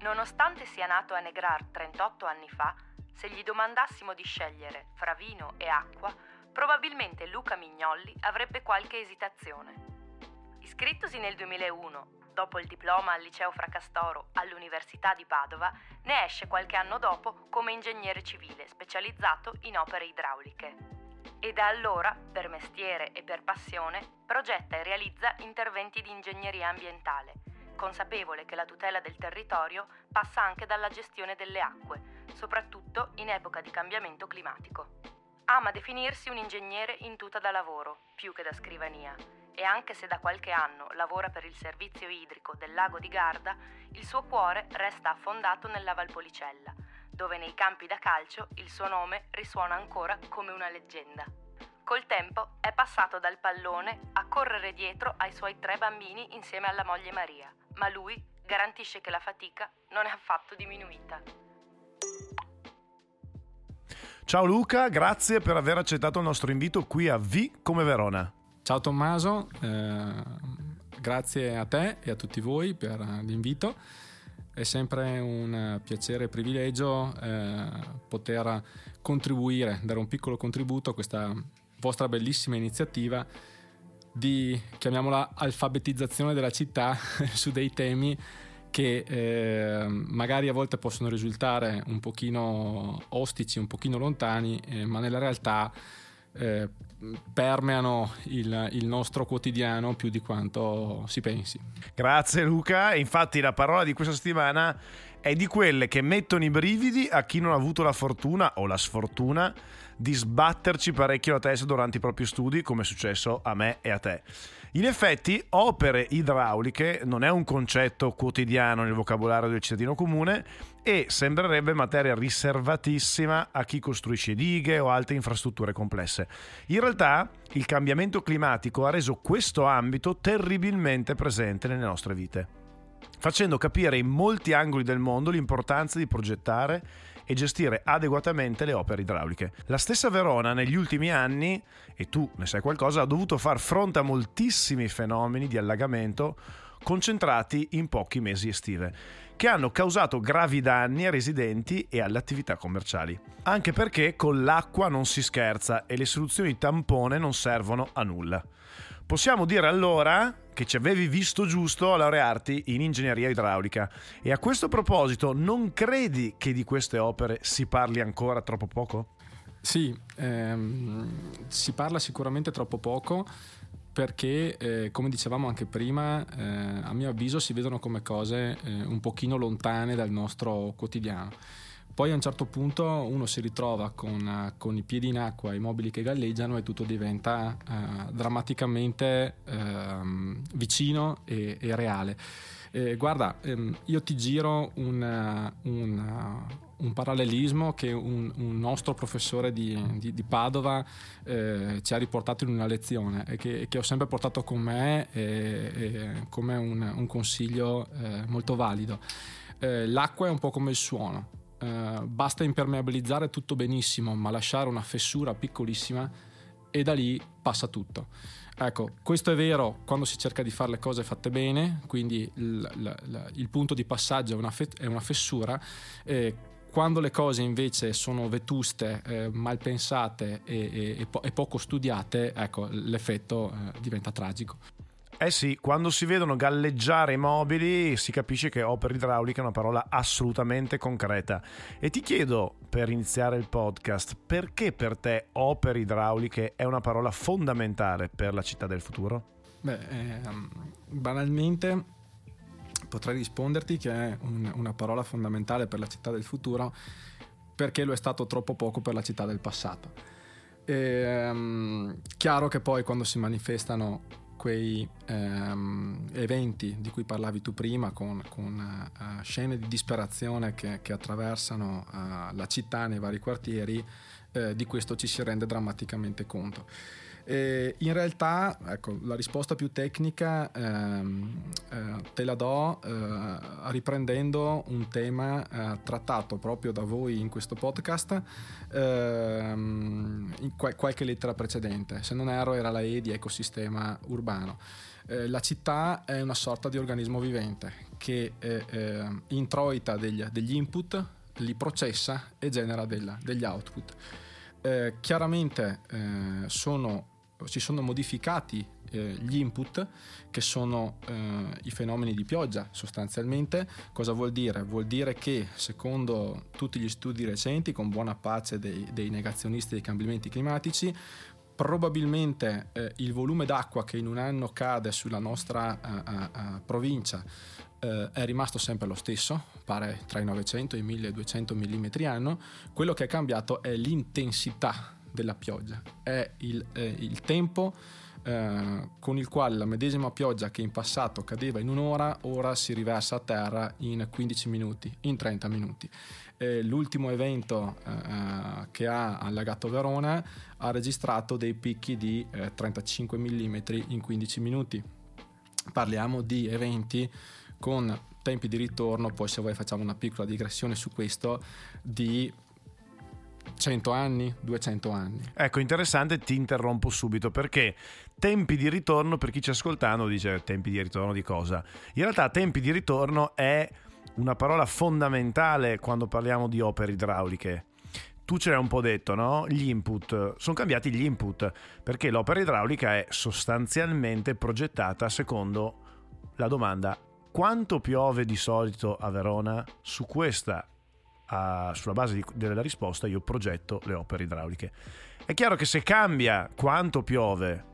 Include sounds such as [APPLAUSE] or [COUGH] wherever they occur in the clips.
Nonostante sia nato a Negrar 38 anni fa, se gli domandassimo di scegliere fra vino e acqua, probabilmente Luca Mignolli avrebbe qualche esitazione. Iscrittosi nel 2001, dopo il diploma al liceo Fracastoro all'Università di Padova, ne esce qualche anno dopo come ingegnere civile specializzato in opere idrauliche. E da allora, per mestiere e per passione, progetta e realizza interventi di ingegneria ambientale consapevole che la tutela del territorio passa anche dalla gestione delle acque, soprattutto in epoca di cambiamento climatico. Ama definirsi un ingegnere in tuta da lavoro, più che da scrivania, e anche se da qualche anno lavora per il servizio idrico del lago di Garda, il suo cuore resta affondato nella Valpolicella, dove nei campi da calcio il suo nome risuona ancora come una leggenda. Col tempo è passato dal pallone a correre dietro ai suoi tre bambini insieme alla moglie Maria, ma lui garantisce che la fatica non è affatto diminuita. Ciao Luca, grazie per aver accettato il nostro invito qui a V come Verona. Ciao Tommaso, eh, grazie a te e a tutti voi per l'invito. È sempre un piacere e privilegio eh, poter contribuire, dare un piccolo contributo a questa vostra bellissima iniziativa di, chiamiamola, alfabetizzazione della città [LAUGHS] su dei temi che eh, magari a volte possono risultare un pochino ostici, un pochino lontani, eh, ma nella realtà eh, permeano il, il, nostro quotidiano più di quanto si pensi. Grazie Luca, infatti la parola di questa settimana è di quelle che mettono i brividi a chi non ha avuto la fortuna o la sfortuna di sbatterci parecchio la testa durante i propri studi, come è successo a me e a te. In effetti, opere idrauliche non è un concetto quotidiano nel vocabolario del cittadino comune e sembrerebbe materia riservatissima a chi costruisce dighe o altre infrastrutture complesse. In realtà, il cambiamento climatico ha reso questo ambito terribilmente presente nelle nostre vite facendo capire in molti angoli del mondo l'importanza di progettare e gestire adeguatamente le opere idrauliche. La stessa Verona negli ultimi anni, e tu ne sai qualcosa, ha dovuto far fronte a moltissimi fenomeni di allagamento concentrati in pochi mesi estive, che hanno causato gravi danni ai residenti e alle attività commerciali. Anche perché con l'acqua non si scherza e le soluzioni tampone non servono a nulla. Possiamo dire allora che ci avevi visto giusto a laurearti in ingegneria idraulica e a questo proposito non credi che di queste opere si parli ancora troppo poco? Sì, ehm, si parla sicuramente troppo poco perché, eh, come dicevamo anche prima, eh, a mio avviso si vedono come cose eh, un pochino lontane dal nostro quotidiano. Poi a un certo punto uno si ritrova con, con i piedi in acqua, i mobili che galleggiano e tutto diventa eh, drammaticamente eh, vicino e, e reale. Eh, guarda, ehm, io ti giro un, un, un parallelismo che un, un, nostro professore di, di, di Padova eh, ci ha riportato in una lezione e che, che ho sempre portato con me e, e come un, consiglio eh, molto valido. Eh, l'acqua è un po' come il suono eh, basta impermeabilizzare tutto benissimo, ma lasciare una fessura piccolissima e da lì passa tutto. Ecco, questo è vero quando si cerca di fare le cose fatte bene, quindi il, il, il punto di passaggio è una, fe, è una fessura. Eh, quando le cose invece sono vetuste, eh, mal pensate e, e, e, po- e, poco studiate, ecco, l'effetto eh, diventa tragico. Eh sì, quando si vedono galleggiare i mobili si capisce che opera idraulica è una parola assolutamente concreta. E ti chiedo, per iniziare il podcast, perché per te opere idrauliche è una parola fondamentale per la città del futuro? Beh, ehm, banalmente potrei risponderti che è un, una parola fondamentale per la città del futuro perché lo è stato troppo poco per la città del passato. E, ehm, chiaro che poi quando si manifestano quei ehm, eventi di cui parlavi tu prima, con, con uh, scene di disperazione che, che attraversano uh, la città nei vari quartieri, uh, di questo ci si rende drammaticamente conto. E in realtà, ecco, la risposta più tecnica ehm, eh, te la do eh, riprendendo un tema eh, trattato proprio da voi in questo podcast ehm, in qual- qualche lettera precedente. Se non erro era la E di ecosistema urbano. Eh, la città è una sorta di organismo vivente che eh, eh, introita degli, degli, input, li processa e genera della, degli output. Eh, chiaramente eh, sono si sono modificati eh, gli input che sono eh, i fenomeni di pioggia sostanzialmente. Cosa vuol dire? Vuol dire che secondo tutti gli studi recenti, con buona pace dei, dei negazionisti dei cambiamenti climatici, probabilmente eh, il volume d'acqua che in un anno cade sulla nostra uh, uh, provincia uh, è rimasto sempre lo stesso, pare tra i 900 e i 1200 mm anno, quello che è cambiato è l'intensità della pioggia, è il, eh, il tempo eh, con il quale la medesima pioggia che in passato cadeva in un'ora, ora si riversa a terra in 15 minuti, in 30 minuti. Eh, l'ultimo evento eh, che ha allagato Verona ha registrato dei picchi di 35 eh, mm in 15 minuti. Parliamo di eventi con tempi di ritorno, poi se vuoi facciamo una piccola digressione su questo, di 100 anni, 200 anni. Ecco, interessante, ti interrompo subito perché tempi di ritorno, per chi ci ascoltando dice tempi di ritorno di cosa? In realtà tempi di ritorno è una parola fondamentale quando parliamo di opere idrauliche. Tu ce l'hai un po' detto, no? Gli input, sono cambiati gli input, perché l'opera idraulica è sostanzialmente progettata secondo la domanda quanto piove di solito a Verona? Su questa a, sulla base di, della risposta io progetto le opere idrauliche. È chiaro che se cambia quanto piove,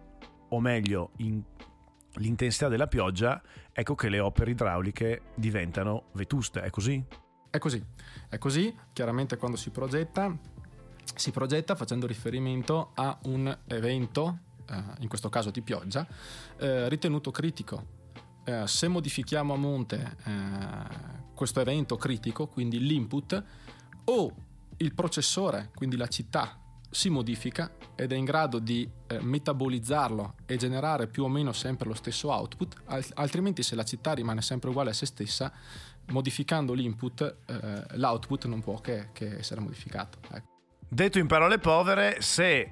o meglio in, l'intensità della pioggia, ecco che le opere idrauliche diventano vetuste, è così? È così, è così, chiaramente quando si progetta, si progetta facendo riferimento a un evento, eh, in questo caso di pioggia, eh, ritenuto critico. Eh, se modifichiamo a monte eh, questo evento critico, quindi l'input, o il processore, quindi la città, si modifica ed è in grado di eh, metabolizzarlo e generare più o meno sempre lo stesso output, altrimenti se la città rimane sempre uguale a se stessa, modificando l'input, eh, l'output non può che, che essere modificato. Ecco. Detto in parole povere, se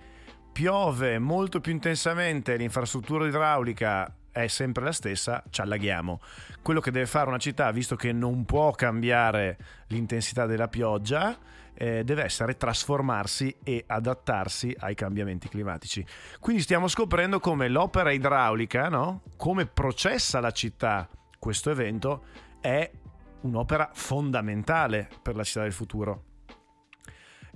piove molto più intensamente l'infrastruttura idraulica è sempre la stessa, ci allaghiamo. Quello che deve fare una città, visto che non può cambiare l'intensità della pioggia, eh, deve essere trasformarsi e adattarsi ai cambiamenti climatici. Quindi stiamo scoprendo come l'opera idraulica, no? come processa la città questo evento, è un'opera fondamentale per la città del futuro.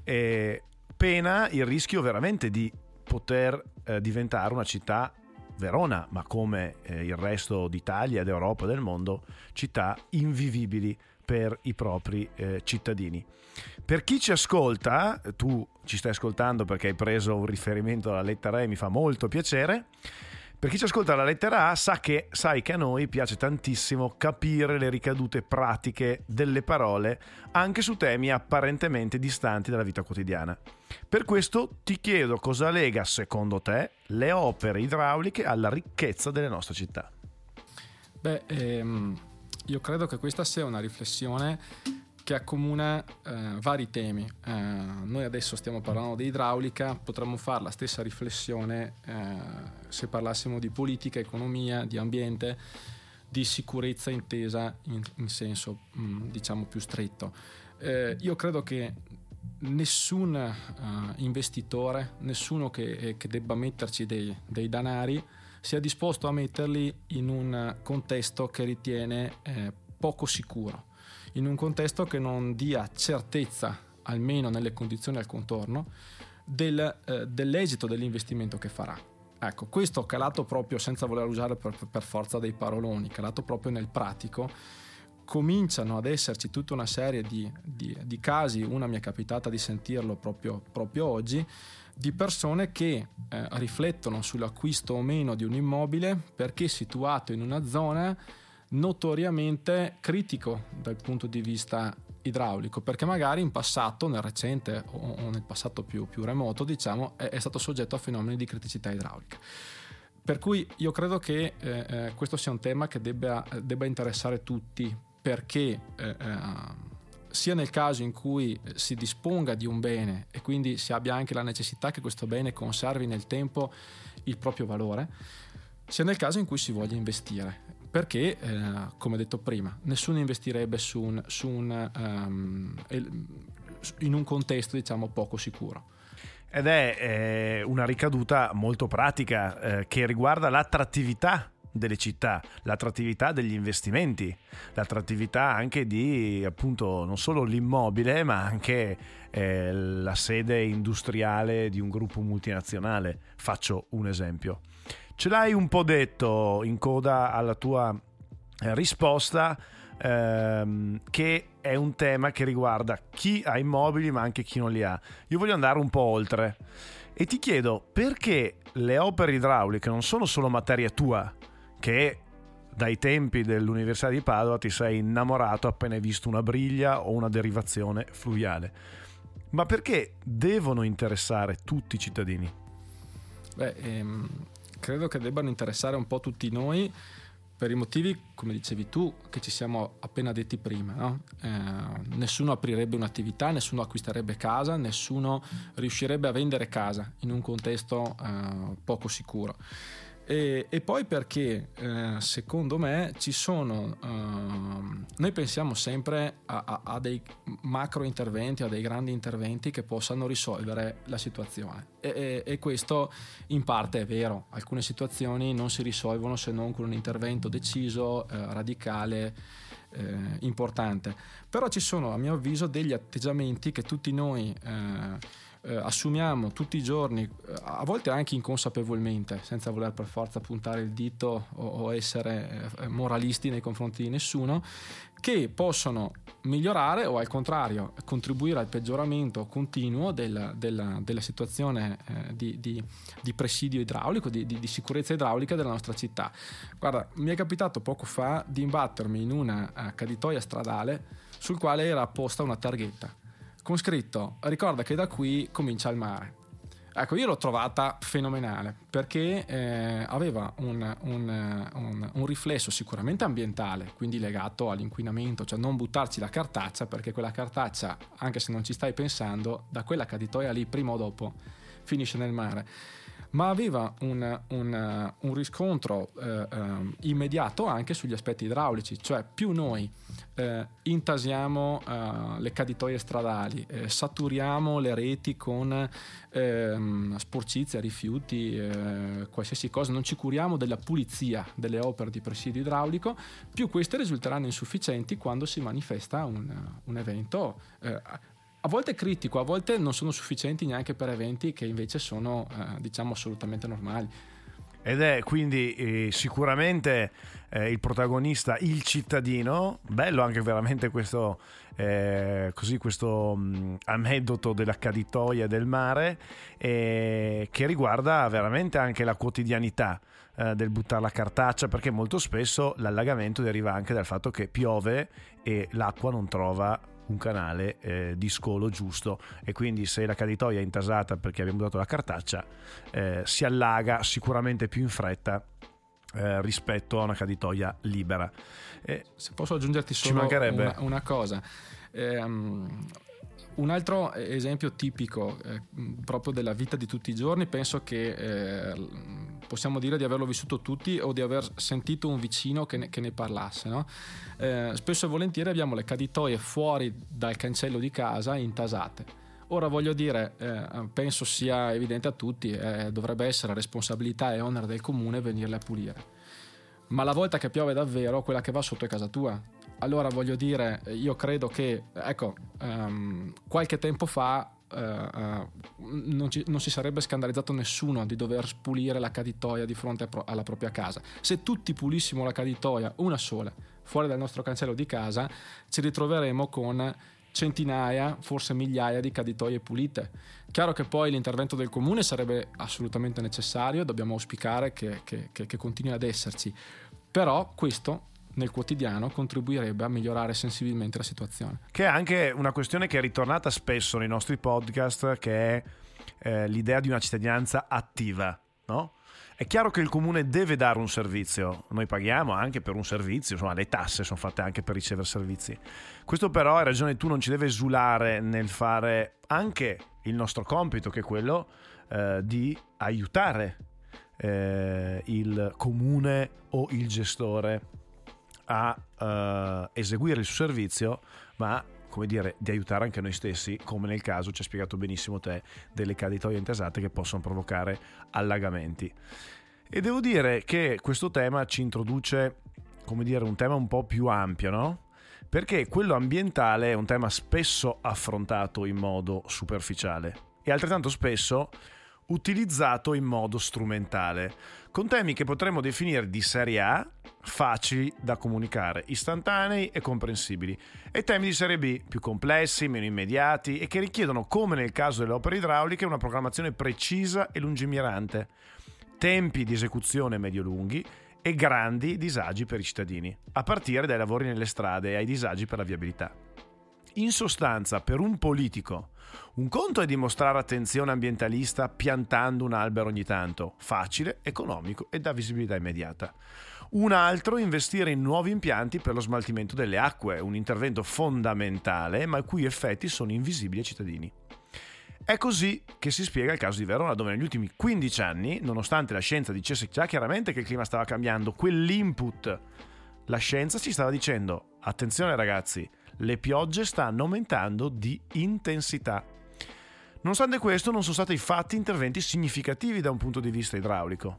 E pena il rischio veramente di poter eh, diventare una città Verona, ma come eh, il resto d'Italia, d'Europa del mondo, città invivibili per i propri eh, cittadini. Per chi ci ascolta, tu ci stai ascoltando perché hai preso un riferimento alla lettera E, mi fa molto piacere. Per chi ci ascolta la lettera A sa che, sai che a noi piace tantissimo capire le ricadute pratiche delle parole anche su temi apparentemente distanti dalla vita quotidiana. Per questo ti chiedo cosa lega secondo te le opere idrauliche alla ricchezza delle nostre città. Beh, ehm, io credo che questa sia una riflessione che accomuna eh, vari temi. Eh, noi adesso stiamo parlando di idraulica, potremmo fare la stessa riflessione eh, se parlassimo di politica, economia, di ambiente, di sicurezza intesa in, in senso mh, mm, diciamo più stretto. Eh, io credo che nessun uh, investitore, nessuno che, che debba metterci dei, dei, danari, sia disposto a metterli in un contesto che ritiene eh, poco sicuro in un contesto che non dia certezza, almeno nelle condizioni al contorno, del, eh, dell'esito dell'investimento che farà. Ecco, questo calato proprio, senza voler usare per, per forza dei paroloni, calato proprio nel pratico, cominciano ad esserci tutta una serie di, di, di casi, una mi è capitata di sentirlo proprio, proprio oggi, di persone che eh, riflettono sull'acquisto o meno di un immobile perché situato in una zona notoriamente critico dal punto di vista idraulico, perché magari in passato, nel recente o nel passato più, più remoto, diciamo, è, è, stato soggetto a fenomeni di criticità idraulica. Per cui io credo che eh, eh questo sia un tema che debba, debba interessare tutti, perché eh, eh sia nel caso in cui si disponga di un bene e quindi si abbia anche la necessità che questo bene conservi nel tempo il proprio valore, sia nel caso in cui si voglia investire. Perché, eh, come detto prima, nessuno investirebbe su un, su un, um, in un contesto diciamo poco sicuro. Ed è eh, una ricaduta molto pratica eh, che riguarda l'attrattività delle città, l'attrattività degli investimenti, l'attrattività anche di appunto non solo l'immobile ma anche eh, la sede industriale di un gruppo multinazionale. Faccio un esempio. Ce l'hai un po' detto in coda alla tua eh, risposta ehm, che è un tema che riguarda chi ha immobili ma anche chi non li ha. Io voglio andare un po' oltre e ti chiedo perché le opere idrauliche non sono solo materia tua, che dai tempi dell'Università di Padova ti sei innamorato appena hai visto una briglia o una derivazione fluviale. Ma perché devono interessare tutti i cittadini? Beh, ehm, credo che debbano interessare un po' tutti noi per i motivi, come dicevi tu, che ci siamo appena detti prima. No? Eh, nessuno aprirebbe un'attività, nessuno acquisterebbe casa, nessuno riuscirebbe a vendere casa in un contesto eh, poco sicuro. E, e poi perché eh, secondo me ci sono, uh, noi pensiamo sempre a, a, a, dei macro interventi, a dei grandi interventi che possano risolvere la situazione e, e, e, questo in parte è vero, alcune situazioni non si risolvono se non con un intervento deciso, eh, radicale. Eh, importante però ci sono a mio avviso degli atteggiamenti che tutti noi eh, eh, assumiamo tutti i giorni, eh, a volte anche inconsapevolmente, senza voler per forza puntare il dito o, o essere eh, moralisti nei confronti di nessuno, che possono migliorare o al contrario contribuire al peggioramento continuo della, della, della situazione eh, di, di, di, presidio idraulico, di, di, sicurezza idraulica della nostra città. Guarda, mi è capitato poco fa di imbattermi in una uh, caditoia stradale sul quale era apposta una targhetta con scritto ricorda che da qui comincia il mare. Ecco, io l'ho trovata fenomenale perché eh, aveva un, un, un, un, riflesso sicuramente ambientale, quindi legato all'inquinamento, cioè non buttarci la cartaccia perché quella cartaccia, anche se non ci stai pensando, da quella caditoia lì prima o dopo finisce nel mare ma aveva un, un, un riscontro eh, eh, immediato anche sugli aspetti idraulici, cioè più noi eh, intasiamo eh, le caditoie stradali, eh, saturiamo le reti con ehm, sporcizia, rifiuti, eh, qualsiasi cosa, non ci curiamo della pulizia delle opere di presidio idraulico, più queste risulteranno insufficienti quando si manifesta un, un evento a volte critico, a volte non sono sufficienti neanche per eventi che invece sono eh, diciamo assolutamente normali. Ed è quindi eh, sicuramente eh, il protagonista, il cittadino, bello anche veramente questo, eh, così, questo mh, mm, aneddoto della caditoia del mare che riguarda veramente anche la quotidianità eh, del buttare la cartaccia perché molto spesso l'allagamento deriva anche dal fatto che piove e l'acqua non trova un canale eh, di scolo giusto e quindi se la caditoia è intasata perché abbiamo dato la cartaccia eh, si allaga sicuramente più in fretta eh, rispetto a una caditoia libera. se posso aggiungerti solo una, una, cosa. Um, un altro esempio tipico eh, proprio della vita di tutti i giorni, penso che eh, possiamo dire di averlo vissuto tutti o di aver sentito un vicino che ne, che ne parlasse. No? Eh, spesso e volentieri abbiamo le caditoie fuori dal cancello di casa intasate. Ora voglio dire, eh, penso sia evidente a tutti, eh, dovrebbe essere responsabilità e onere del comune venirle a pulire. Ma la volta che piove davvero, quella che va sotto è casa tua allora voglio dire, io credo che, ecco, um, qualche tempo fa uh, uh, non, ci, non, si sarebbe scandalizzato nessuno di dover pulire la caditoia di fronte pro- alla propria casa. Se tutti pulissimo la caditoia, una sola, fuori dal nostro cancello di casa ci ritroveremo con centinaia, forse migliaia di caditoie pulite. Chiaro che poi l'intervento del comune sarebbe assolutamente necessario, dobbiamo auspicare che, che, che, che continui ad esserci, però questo nel quotidiano contribuirebbe a migliorare sensibilmente la situazione. Che è anche una questione che è ritornata spesso nei nostri podcast, che è eh, l'idea di una cittadinanza attiva, no? È chiaro che il comune deve dare un servizio, noi paghiamo anche per un servizio, insomma le tasse sono fatte anche per ricevere servizi. Questo però hai ragione tu, non ci deve esulare nel fare anche il nostro compito, che è quello eh, di aiutare eh, il comune o il gestore a uh, eseguire il suo servizio, ma come dire, di aiutare anche noi stessi, come nel caso ci ha spiegato benissimo te, delle caditoie intasate che possono provocare allagamenti. E devo dire che questo tema ci introduce, come dire, un tema un po' più ampio, no? Perché quello ambientale è un tema spesso affrontato in modo superficiale e altrettanto spesso utilizzato in modo strumentale, con temi che potremmo definire di serie A, facili da comunicare, istantanei e comprensibili, e temi di serie B, più complessi, meno immediati e che richiedono, come nel caso delle opere idrauliche, una programmazione precisa e lungimirante, tempi di esecuzione medio-lunghi e grandi disagi per i cittadini, a partire dai lavori nelle strade e ai disagi per la viabilità. In sostanza, per un politico, un conto è dimostrare attenzione ambientalista piantando un albero ogni tanto, facile, economico e da visibilità immediata. Un altro investire in nuovi impianti per lo smaltimento delle acque, un intervento fondamentale ma i cui effetti sono invisibili ai cittadini. È così che si spiega il caso di Verona, dove negli ultimi 15 anni, nonostante la scienza dicesse già chiaramente che il clima stava cambiando, quell'input, la scienza ci stava dicendo, attenzione ragazzi, le piogge stanno aumentando di intensità. Nonostante questo non sono stati fatti interventi significativi da un punto di vista idraulico,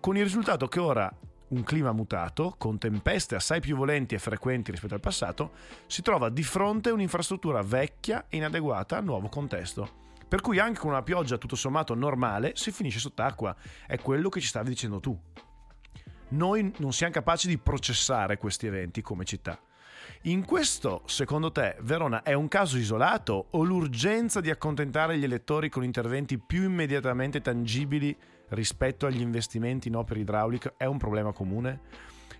con il risultato che ora un clima mutato, con tempeste assai più volenti e frequenti rispetto al passato, si trova di fronte a un'infrastruttura vecchia e inadeguata al nuovo contesto. Per cui anche con una pioggia tutto sommato normale si finisce sott'acqua. È quello che ci stavi dicendo tu. Noi non siamo capaci di processare questi eventi come città. In questo, secondo te, Verona è un caso isolato o l'urgenza di accontentare gli elettori con interventi più immediatamente tangibili rispetto agli investimenti in opere idrauliche è un problema comune?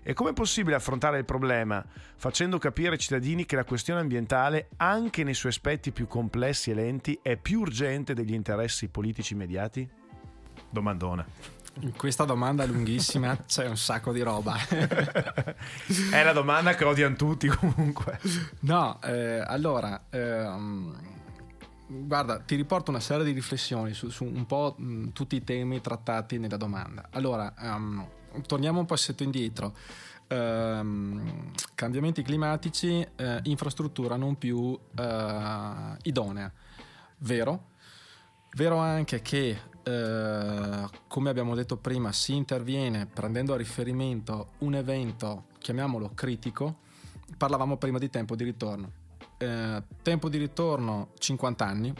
E come è possibile affrontare il problema facendo capire ai cittadini che la questione ambientale, anche nei suoi aspetti più complessi e lenti, è più urgente degli interessi politici immediati? Domandona. In questa domanda lunghissima c'è un sacco di roba. [LAUGHS] È la domanda che odiano tutti comunque. No, eh, allora, ehm, guarda, ti riporto una serie di riflessioni su, su un po' mh, tutti i temi trattati nella domanda. Allora, um, torniamo un passetto indietro. Um, cambiamenti climatici, uh, infrastruttura non più uh, idonea. Vero? Vero anche che eh, come abbiamo detto prima, si interviene prendendo a riferimento un evento, chiamiamolo critico, parlavamo prima di tempo di ritorno. Eh, tempo di ritorno 50 anni,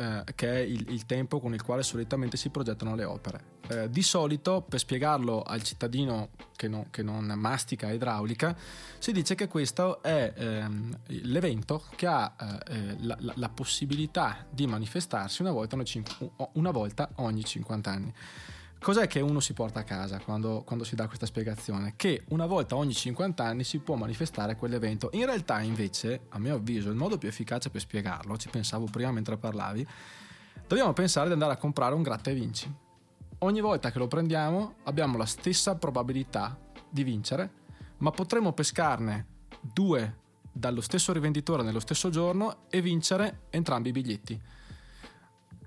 eh, che è il, il, tempo con il quale solitamente si progettano le opere. Eh, di solito, per spiegarlo al cittadino che, no, che, non mastica idraulica, si dice che questo è ehm, l'evento che ha eh, la, la, la, possibilità di manifestarsi una volta, una volta ogni 50 anni. Cos'è che uno si porta a casa quando, quando, si dà questa spiegazione? Che una volta ogni 50 anni si può manifestare quell'evento. In realtà, invece, a mio avviso, il modo più efficace per spiegarlo, ci pensavo prima mentre parlavi, dobbiamo pensare di andare a comprare un gratta e vinci. Ogni volta che lo prendiamo abbiamo la stessa probabilità di vincere, ma potremo pescarne due dallo stesso rivenditore nello stesso giorno e vincere entrambi i biglietti.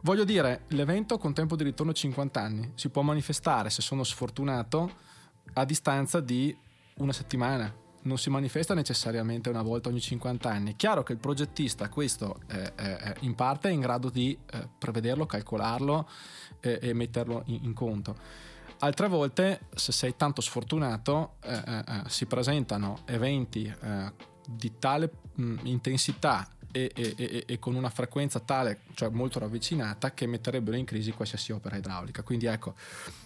Voglio dire, l'evento con tempo di ritorno 50 anni si può manifestare, se sono sfortunato, a distanza di una settimana. Non si manifesta necessariamente una volta ogni 50 anni. Chiaro che il progettista questo eh, eh, in parte è in grado di eh, prevederlo, calcolarlo e metterlo in, in, conto. Altre volte, se sei tanto sfortunato, eh, eh, eh, si presentano eventi di tale mh, intensità e, e, e, con una frequenza tale, cioè molto ravvicinata, che metterebbero in crisi qualsiasi opera idraulica. Quindi ecco,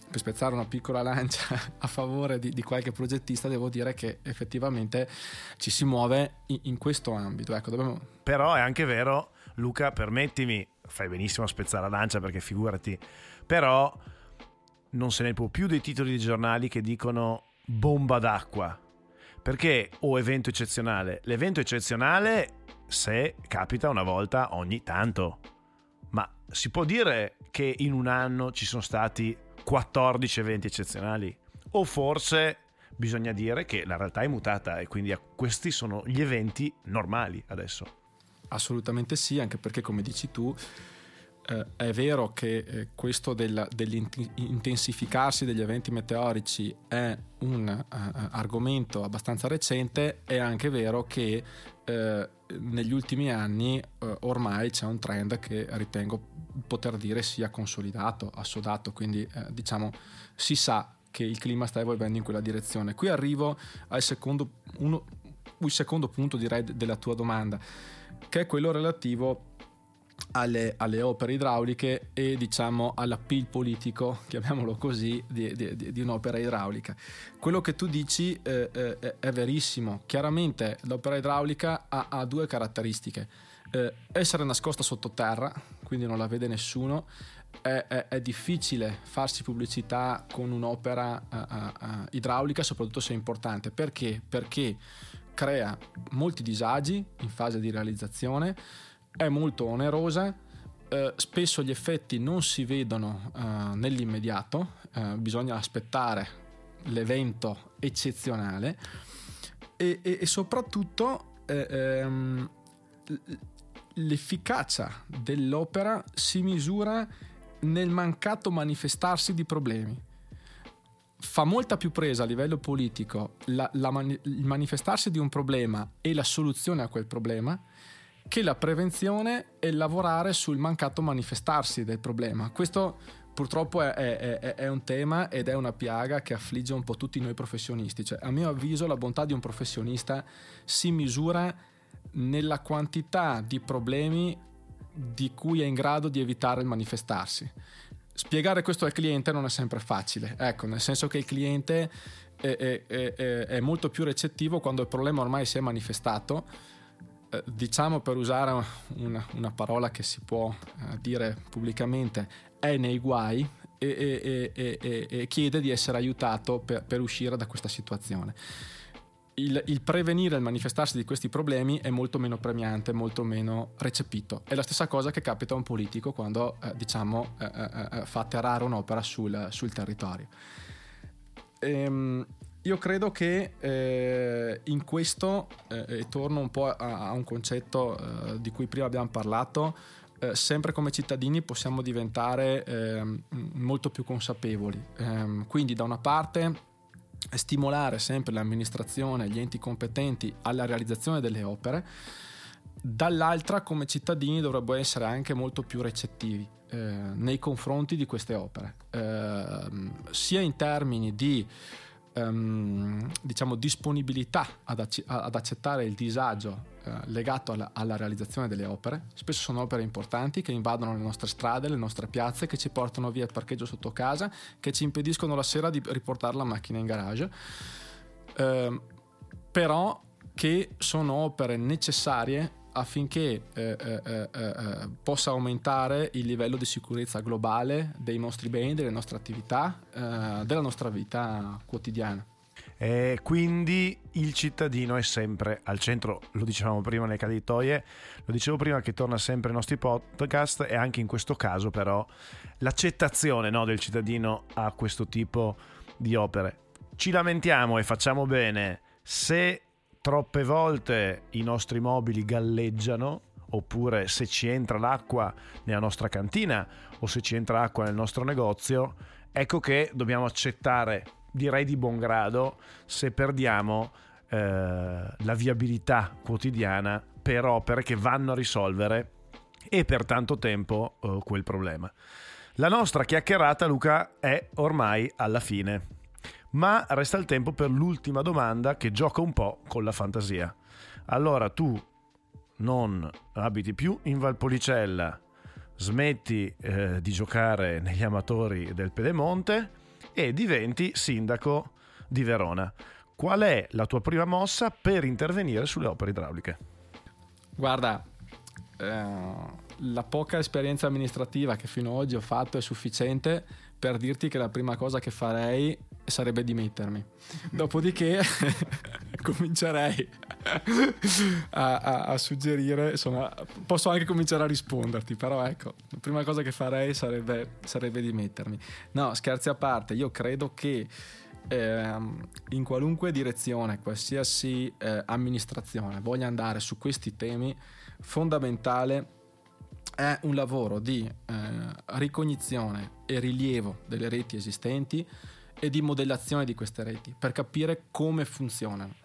per spezzare una piccola lancia [LAUGHS] a favore di, di qualche progettista, devo dire che effettivamente ci si muove in, in questo ambito. Ecco, dobbiamo... Però è anche vero, Luca, permettimi, fai benissimo a spezzare la lancia perché figurati, però non se ne può più dei titoli di giornali che dicono bomba d'acqua. Perché o evento eccezionale? L'evento eccezionale se capita una volta ogni tanto. Ma si può dire che in un anno ci sono stati 14 eventi eccezionali? O forse bisogna dire che la realtà è mutata e quindi questi sono gli eventi normali adesso? Assolutamente sì, anche perché come dici tu eh, è vero che eh, questo del, dell'intensificarsi degli eventi meteorici è un uh, argomento abbastanza recente, è anche vero che eh, negli ultimi anni eh, ormai c'è un trend che ritengo poter dire sia consolidato, assodato, quindi eh, diciamo si sa che il clima sta evolvendo in quella direzione. Qui arrivo al secondo, uno, secondo punto direi della tua domanda, che è quello relativo alle, alle, opere idrauliche e diciamo all'appeal politico, [LAUGHS] chiamiamolo così, di, di, di, un'opera idraulica. Quello che tu dici eh, eh, è verissimo. Chiaramente l'opera idraulica ha, ha due caratteristiche. Eh, essere nascosta sottoterra, quindi non la vede nessuno, è, è, è difficile farsi pubblicità con un'opera uh, uh, idraulica, soprattutto se è importante. Perché? Perché crea molti disagi in fase di realizzazione, è molto onerosa, eh, spesso gli effetti non si vedono eh, nell'immediato, eh, bisogna aspettare l'evento eccezionale. E, e, e soprattutto eh, ehm, l'efficacia dell'opera si misura nel mancato manifestarsi di problemi. Fa molta più presa a livello politico la, la il manifestarsi di un problema e la soluzione a quel problema che la prevenzione e lavorare sul mancato manifestarsi del problema. Questo purtroppo è, è, è, un tema ed è una piaga che affligge un po' tutti noi professionisti. Cioè, a mio avviso la bontà di un professionista si misura nella quantità di problemi di cui è in grado di evitare il manifestarsi. Spiegare questo al cliente non è sempre facile, ecco, nel senso che il cliente è, è molto più recettivo quando il problema ormai si è manifestato eh, diciamo per usare una, una, parola che si può eh, dire pubblicamente, è nei guai e, e, e, e chiede di essere aiutato per, per, uscire da questa situazione. Il, il, prevenire il manifestarsi di questi problemi è molto meno premiante, molto meno recepito. È la stessa cosa che capita a un politico quando eh, diciamo, eh, eh, fa atterrare un'opera sul, sul territorio. Ehm, io credo che eh, in questo, eh, e torno un po' a, a un concetto eh, di cui prima abbiamo parlato, eh, sempre come cittadini possiamo diventare ehm, molto più consapevoli. Ehm, quindi da una parte stimolare sempre l'amministrazione, gli enti competenti alla realizzazione delle opere, dall'altra come cittadini dovrebbero essere anche molto più recettivi eh, nei confronti di queste opere, eh, sia in termini di ehm, diciamo, disponibilità ad, ac- ad, accettare il disagio eh, legato alla, alla, realizzazione delle opere. Spesso sono opere importanti che invadono le nostre strade, le nostre piazze, che ci portano via il parcheggio sotto casa, che ci impediscono la sera di riportare la macchina in garage. Eh, però che sono opere necessarie affinché eh, eh, eh, eh, possa aumentare il livello di sicurezza globale dei nostri beni, delle nostre attività, eh, della nostra vita quotidiana. E quindi il cittadino è sempre al centro, lo dicevamo prima nelle caditoie, lo dicevo prima che torna sempre ai nostri podcast e anche in questo caso però l'accettazione no, del cittadino a questo tipo di opere. Ci lamentiamo e facciamo bene se troppe volte i nostri mobili galleggiano, oppure se ci entra l'acqua nella nostra cantina o se ci entra acqua nel nostro negozio, ecco che dobbiamo accettare, direi di buon grado, se perdiamo eh, la viabilità quotidiana per opere che vanno a risolvere e per tanto tempo eh, quel problema. La nostra chiacchierata, Luca, è ormai alla fine ma resta il tempo per l'ultima domanda che gioca un po' con la fantasia. Allora tu non abiti più in Valpolicella, smetti eh, di giocare negli amatori del Pedemonte e diventi sindaco di Verona. Qual è la tua prima mossa per intervenire sulle opere idrauliche? Guarda, eh, la poca esperienza amministrativa che fino ad oggi ho fatto è sufficiente per dirti che la prima cosa che farei sarebbe dimettermi. Dopodiché [LAUGHS] comincerei a, a, a, suggerire, insomma, posso anche cominciare a risponderti, però ecco, la prima cosa che farei sarebbe, sarebbe dimettermi. No, scherzi a parte, io credo che eh, in qualunque direzione, qualsiasi eh, amministrazione voglia andare su questi temi, fondamentale è un lavoro di eh, ricognizione e rilievo delle reti esistenti e di modellazione di queste reti per capire come funzionano.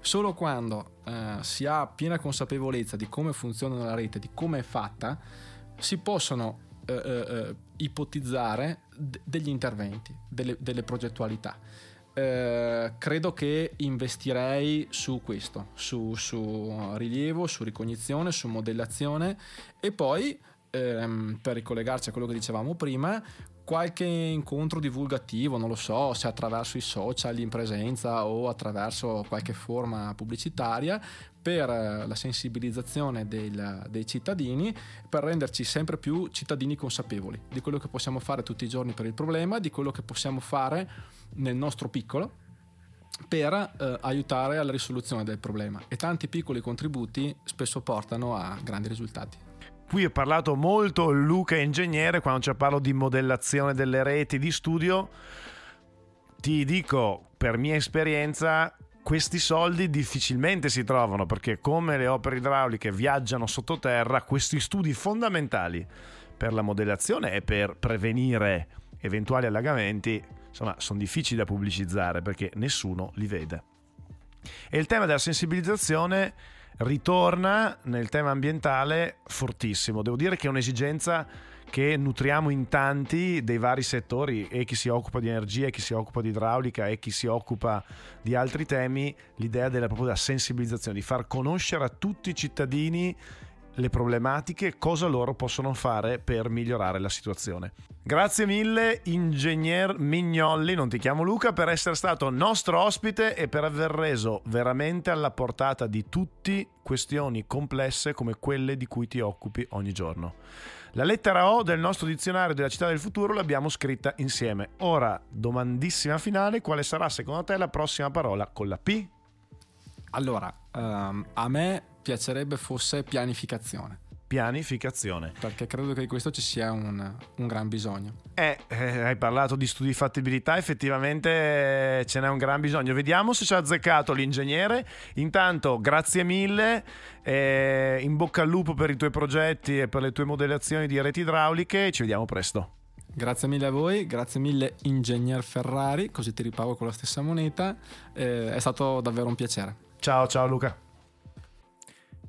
Solo quando eh, si ha piena consapevolezza di come funziona la rete, di come è fatta, si possono eh, eh, eh ipotizzare d- degli interventi, delle, delle progettualità. Eh, credo che investirei su questo, su, su, rilievo, su ricognizione, su modellazione e poi, ehm, per ricollegarci a quello che dicevamo prima, qualche incontro divulgativo, non lo so, se attraverso i social in presenza o attraverso qualche forma pubblicitaria per eh, la sensibilizzazione del, dei cittadini, per renderci sempre più cittadini consapevoli di quello che possiamo fare tutti i giorni per il problema, di quello che possiamo fare nel nostro piccolo per eh, aiutare alla risoluzione del problema e tanti piccoli contributi spesso portano a grandi risultati. Qui ho parlato molto Luca ingegnere quando ci parlo di modellazione delle reti di studio. Ti dico per mia esperienza questi soldi difficilmente si trovano perché come le opere idrauliche viaggiano sottoterra, questi studi fondamentali per la modellazione e per prevenire eventuali allagamenti insomma, sono difficili da pubblicizzare perché nessuno li vede. E il tema della sensibilizzazione ritorna nel tema ambientale fortissimo. Devo dire che è un'esigenza che nutriamo in tanti dei vari settori e chi si occupa di energia, e chi si occupa di idraulica e chi si occupa di altri temi, l'idea della propria della sensibilizzazione, di far conoscere a tutti i cittadini le problematiche, cosa loro possono fare per migliorare la situazione. Grazie mille, ingegner Mignolli, non ti chiamo Luca, per essere stato nostro ospite e per aver reso veramente alla portata di tutti questioni complesse come quelle di cui ti occupi ogni giorno. La lettera O del nostro dizionario della città del futuro l'abbiamo scritta insieme. Ora, domandissima finale, quale sarà secondo te la prossima parola con la P? Allora, um, a me piacerebbe fosse pianificazione. Pianificazione. Perché credo che di questo ci sia un, un gran bisogno. Eh, eh, hai parlato di studi di fattibilità, effettivamente eh, ce n'è un gran bisogno. Vediamo se ci ha azzeccato l'ingegnere. Intanto, grazie mille, eh, in bocca al lupo per i tuoi progetti e per le tue modellazioni di reti idrauliche. Ci vediamo presto. Grazie mille a voi, grazie mille Ingegner Ferrari, così ti ripago con la stessa moneta. Eh, è stato davvero un piacere. Ciao, ciao Luca.